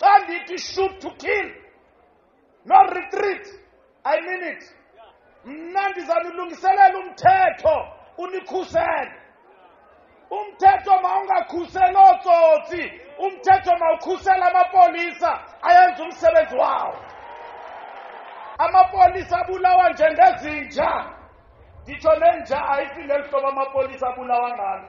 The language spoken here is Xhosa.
xa ndithi shoot to kill no retreat i mean it mna ndizanilungiselela umthetho unikhusele umthetho mawungakhuseli ootsotsi umthetho mawukhusela amapolisa ayenza umsebenzi wawo amapolisa abulawa njengezinja nditsho nenja ayifi ngeli hlobo amapolisa abulawa ngalo